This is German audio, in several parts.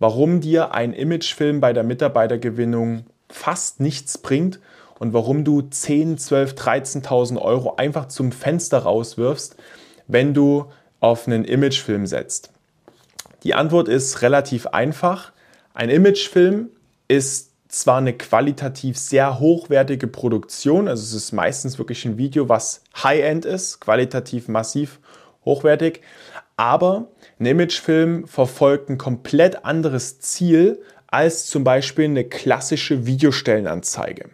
warum dir ein Imagefilm bei der Mitarbeitergewinnung fast nichts bringt und warum du 10, 12, 13.000 Euro einfach zum Fenster rauswirfst, wenn du auf einen Imagefilm setzt. Die Antwort ist relativ einfach. Ein Imagefilm ist zwar eine qualitativ sehr hochwertige Produktion, also es ist meistens wirklich ein Video, was High-End ist, qualitativ massiv hochwertig, aber ein Imagefilm verfolgt ein komplett anderes Ziel als zum Beispiel eine klassische Videostellenanzeige.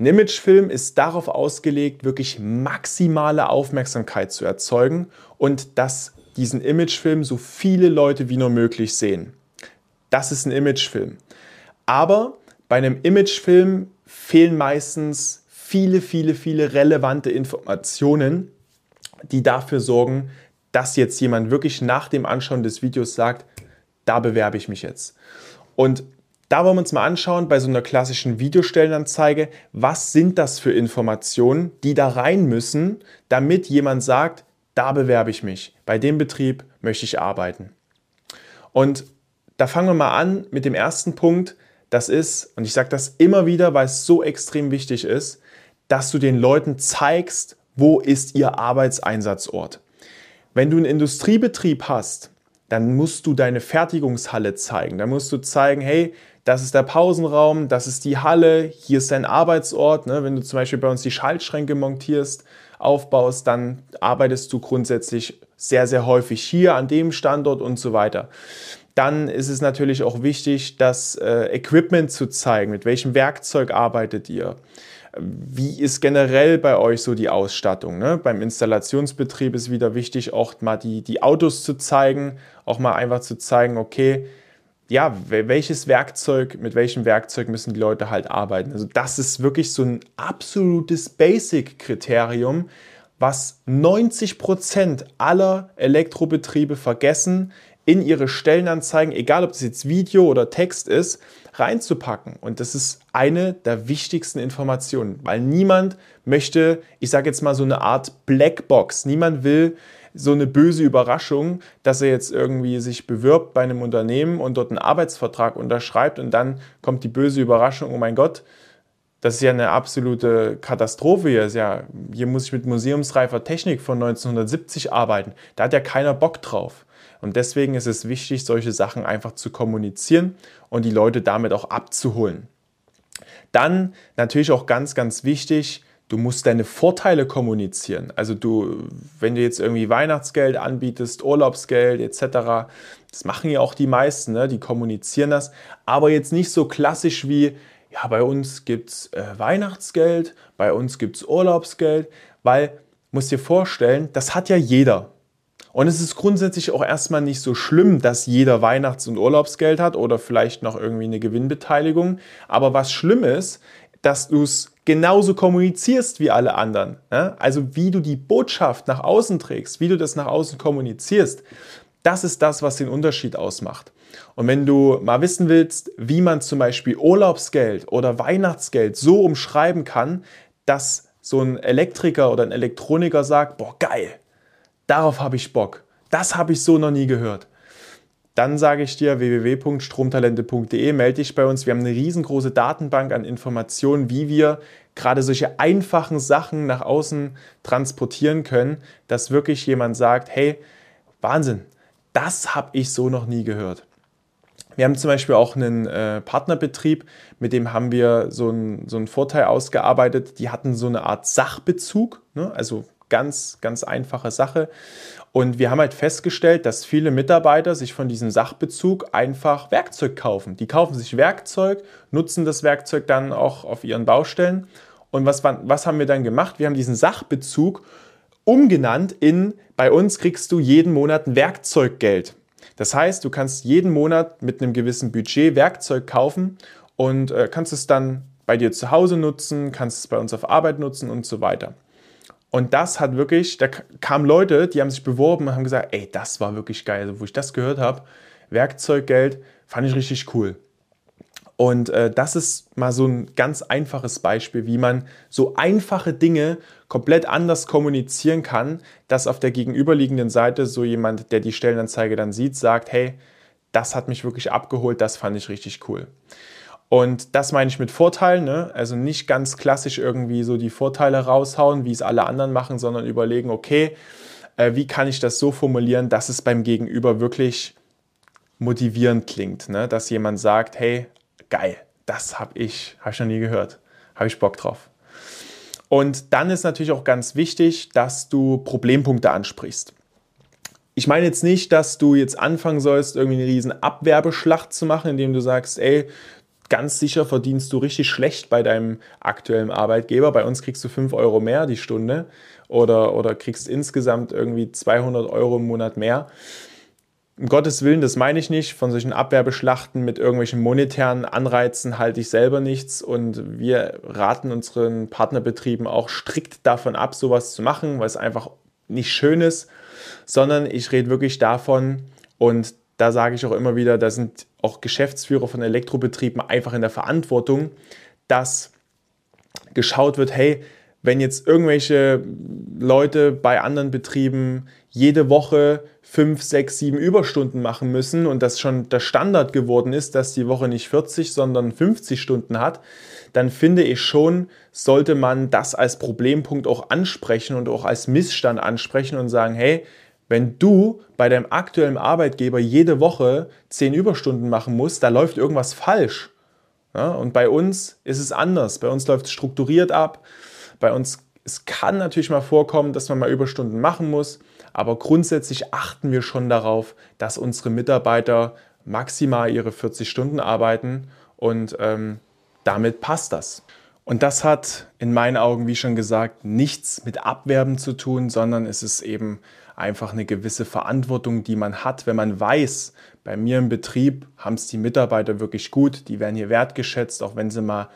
Ein Imagefilm ist darauf ausgelegt, wirklich maximale Aufmerksamkeit zu erzeugen und dass diesen Imagefilm so viele Leute wie nur möglich sehen. Das ist ein Imagefilm. Aber bei einem Imagefilm fehlen meistens viele, viele, viele relevante Informationen, die dafür sorgen, dass jetzt jemand wirklich nach dem Anschauen des Videos sagt, da bewerbe ich mich jetzt. Und da wollen wir uns mal anschauen bei so einer klassischen Videostellenanzeige, was sind das für Informationen, die da rein müssen, damit jemand sagt, da bewerbe ich mich, bei dem Betrieb möchte ich arbeiten. Und da fangen wir mal an mit dem ersten Punkt, das ist, und ich sage das immer wieder, weil es so extrem wichtig ist, dass du den Leuten zeigst, wo ist ihr Arbeitseinsatzort. Wenn du einen Industriebetrieb hast, dann musst du deine Fertigungshalle zeigen. Da musst du zeigen, hey, das ist der Pausenraum, das ist die Halle, hier ist dein Arbeitsort. Ne? Wenn du zum Beispiel bei uns die Schaltschränke montierst, aufbaust, dann arbeitest du grundsätzlich sehr, sehr häufig hier an dem Standort und so weiter. Dann ist es natürlich auch wichtig, das äh, Equipment zu zeigen. Mit welchem Werkzeug arbeitet ihr? Wie ist generell bei euch so die Ausstattung? Ne? Beim Installationsbetrieb ist wieder wichtig, auch mal die, die Autos zu zeigen, auch mal einfach zu zeigen, okay, ja, welches Werkzeug, mit welchem Werkzeug müssen die Leute halt arbeiten. Also das ist wirklich so ein absolutes Basic-Kriterium, was 90 Prozent aller Elektrobetriebe vergessen, in ihre Stellenanzeigen, egal ob das jetzt Video oder Text ist, reinzupacken. Und das ist eine der wichtigsten Informationen, weil niemand möchte, ich sage jetzt mal so eine Art Blackbox, niemand will so eine böse Überraschung, dass er jetzt irgendwie sich bewirbt bei einem Unternehmen und dort einen Arbeitsvertrag unterschreibt und dann kommt die böse Überraschung, oh mein Gott, das ist ja eine absolute Katastrophe hier. Ja, hier muss ich mit museumsreifer Technik von 1970 arbeiten. Da hat ja keiner Bock drauf. Und deswegen ist es wichtig, solche Sachen einfach zu kommunizieren und die Leute damit auch abzuholen. Dann natürlich auch ganz, ganz wichtig, Du musst deine Vorteile kommunizieren. Also du, wenn du jetzt irgendwie Weihnachtsgeld anbietest, Urlaubsgeld etc., das machen ja auch die meisten, ne? die kommunizieren das, aber jetzt nicht so klassisch wie, ja, bei uns gibt es äh, Weihnachtsgeld, bei uns gibt es Urlaubsgeld, weil, musst dir vorstellen, das hat ja jeder. Und es ist grundsätzlich auch erstmal nicht so schlimm, dass jeder Weihnachts- und Urlaubsgeld hat oder vielleicht noch irgendwie eine Gewinnbeteiligung. Aber was schlimm ist, dass du es genauso kommunizierst wie alle anderen. Ja? Also wie du die Botschaft nach außen trägst, wie du das nach außen kommunizierst, das ist das, was den Unterschied ausmacht. Und wenn du mal wissen willst, wie man zum Beispiel Urlaubsgeld oder Weihnachtsgeld so umschreiben kann, dass so ein Elektriker oder ein Elektroniker sagt, boah, geil, darauf habe ich Bock. Das habe ich so noch nie gehört dann sage ich dir www.stromtalente.de, melde dich bei uns. Wir haben eine riesengroße Datenbank an Informationen, wie wir gerade solche einfachen Sachen nach außen transportieren können, dass wirklich jemand sagt, hey, Wahnsinn, das habe ich so noch nie gehört. Wir haben zum Beispiel auch einen äh, Partnerbetrieb, mit dem haben wir so, ein, so einen Vorteil ausgearbeitet. Die hatten so eine Art Sachbezug, ne? also ganz, ganz einfache Sache. Und wir haben halt festgestellt, dass viele Mitarbeiter sich von diesem Sachbezug einfach Werkzeug kaufen. Die kaufen sich Werkzeug, nutzen das Werkzeug dann auch auf ihren Baustellen. Und was, was haben wir dann gemacht? Wir haben diesen Sachbezug umgenannt in, bei uns kriegst du jeden Monat ein Werkzeuggeld. Das heißt, du kannst jeden Monat mit einem gewissen Budget Werkzeug kaufen und äh, kannst es dann bei dir zu Hause nutzen, kannst es bei uns auf Arbeit nutzen und so weiter. Und das hat wirklich, da kamen Leute, die haben sich beworben und haben gesagt, ey, das war wirklich geil. Also, wo ich das gehört habe, Werkzeuggeld, fand ich richtig cool. Und äh, das ist mal so ein ganz einfaches Beispiel, wie man so einfache Dinge komplett anders kommunizieren kann, dass auf der gegenüberliegenden Seite so jemand, der die Stellenanzeige dann sieht, sagt, hey, das hat mich wirklich abgeholt, das fand ich richtig cool. Und das meine ich mit Vorteilen, ne? also nicht ganz klassisch irgendwie so die Vorteile raushauen, wie es alle anderen machen, sondern überlegen, okay, äh, wie kann ich das so formulieren, dass es beim Gegenüber wirklich motivierend klingt, ne? dass jemand sagt, hey, geil, das habe ich, habe ich noch nie gehört, habe ich Bock drauf. Und dann ist natürlich auch ganz wichtig, dass du Problempunkte ansprichst. Ich meine jetzt nicht, dass du jetzt anfangen sollst, irgendwie eine riesen Abwerbeschlacht zu machen, indem du sagst, ey, ganz sicher verdienst du richtig schlecht bei deinem aktuellen Arbeitgeber. Bei uns kriegst du 5 Euro mehr die Stunde oder, oder kriegst insgesamt irgendwie 200 Euro im Monat mehr. Um Gottes Willen, das meine ich nicht. Von solchen Abwerbeschlachten mit irgendwelchen monetären Anreizen halte ich selber nichts. Und wir raten unseren Partnerbetrieben auch strikt davon ab, sowas zu machen, weil es einfach nicht schön ist. Sondern ich rede wirklich davon, und da sage ich auch immer wieder, da sind auch Geschäftsführer von Elektrobetrieben einfach in der Verantwortung, dass geschaut wird, hey, wenn jetzt irgendwelche Leute bei anderen Betrieben jede Woche fünf, sechs, sieben Überstunden machen müssen und das schon der Standard geworden ist, dass die Woche nicht 40, sondern 50 Stunden hat, dann finde ich schon, sollte man das als Problempunkt auch ansprechen und auch als Missstand ansprechen und sagen, hey, wenn du bei deinem aktuellen Arbeitgeber jede Woche zehn Überstunden machen musst, da läuft irgendwas falsch. Ja, und bei uns ist es anders. Bei uns läuft es strukturiert ab. Bei uns, es kann natürlich mal vorkommen, dass man mal Überstunden machen muss, aber grundsätzlich achten wir schon darauf, dass unsere Mitarbeiter maximal ihre 40 Stunden arbeiten und ähm, damit passt das. Und das hat in meinen Augen, wie schon gesagt, nichts mit Abwerben zu tun, sondern es ist eben einfach eine gewisse Verantwortung, die man hat, wenn man weiß, bei mir im Betrieb haben es die Mitarbeiter wirklich gut, die werden hier wertgeschätzt, auch wenn sie mal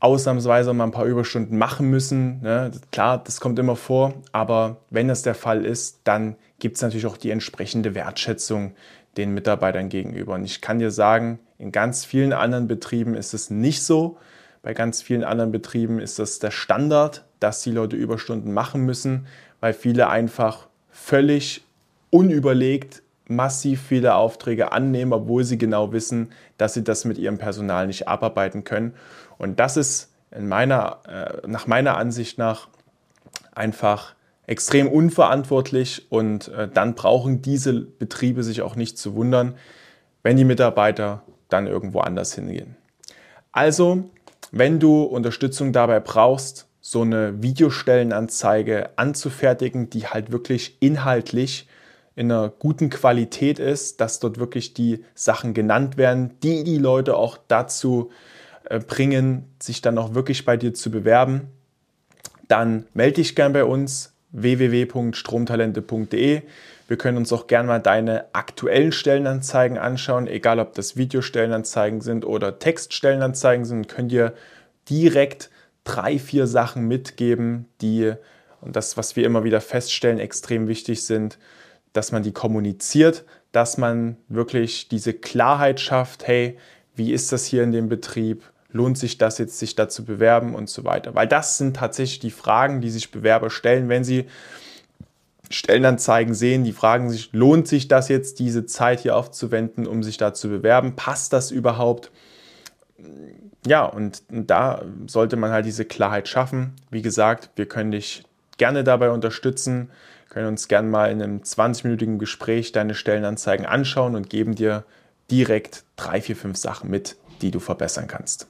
ausnahmsweise mal ein paar Überstunden machen müssen. Ne? Klar, das kommt immer vor, aber wenn das der Fall ist, dann gibt es natürlich auch die entsprechende Wertschätzung den Mitarbeitern gegenüber. Und ich kann dir sagen, in ganz vielen anderen Betrieben ist es nicht so. Bei ganz vielen anderen Betrieben ist das der Standard, dass die Leute Überstunden machen müssen, weil viele einfach völlig unüberlegt massiv viele Aufträge annehmen, obwohl sie genau wissen, dass sie das mit ihrem Personal nicht abarbeiten können. Und das ist in meiner, äh, nach meiner Ansicht nach einfach extrem unverantwortlich und äh, dann brauchen diese Betriebe sich auch nicht zu wundern, wenn die Mitarbeiter dann irgendwo anders hingehen. Also, wenn du Unterstützung dabei brauchst, so eine Videostellenanzeige anzufertigen, die halt wirklich inhaltlich in einer guten Qualität ist, dass dort wirklich die Sachen genannt werden, die die Leute auch dazu äh, bringen, sich dann auch wirklich bei dir zu bewerben, dann melde dich gern bei uns www.stromtalente.de. Wir können uns auch gern mal deine aktuellen Stellenanzeigen anschauen, egal ob das Videostellenanzeigen sind oder Textstellenanzeigen sind, könnt ihr direkt drei, vier Sachen mitgeben, die, und das, was wir immer wieder feststellen, extrem wichtig sind, dass man die kommuniziert, dass man wirklich diese Klarheit schafft, hey, wie ist das hier in dem Betrieb? Lohnt sich das jetzt, sich da zu bewerben und so weiter? Weil das sind tatsächlich die Fragen, die sich Bewerber stellen, wenn sie Stellenanzeigen sehen, die fragen sich, lohnt sich das jetzt, diese Zeit hier aufzuwenden, um sich da zu bewerben? Passt das überhaupt? ja, und da sollte man halt diese Klarheit schaffen. Wie gesagt, wir können dich gerne dabei unterstützen, können uns gerne mal in einem 20-minütigen Gespräch deine Stellenanzeigen anschauen und geben dir direkt drei, vier, fünf Sachen mit, die du verbessern kannst.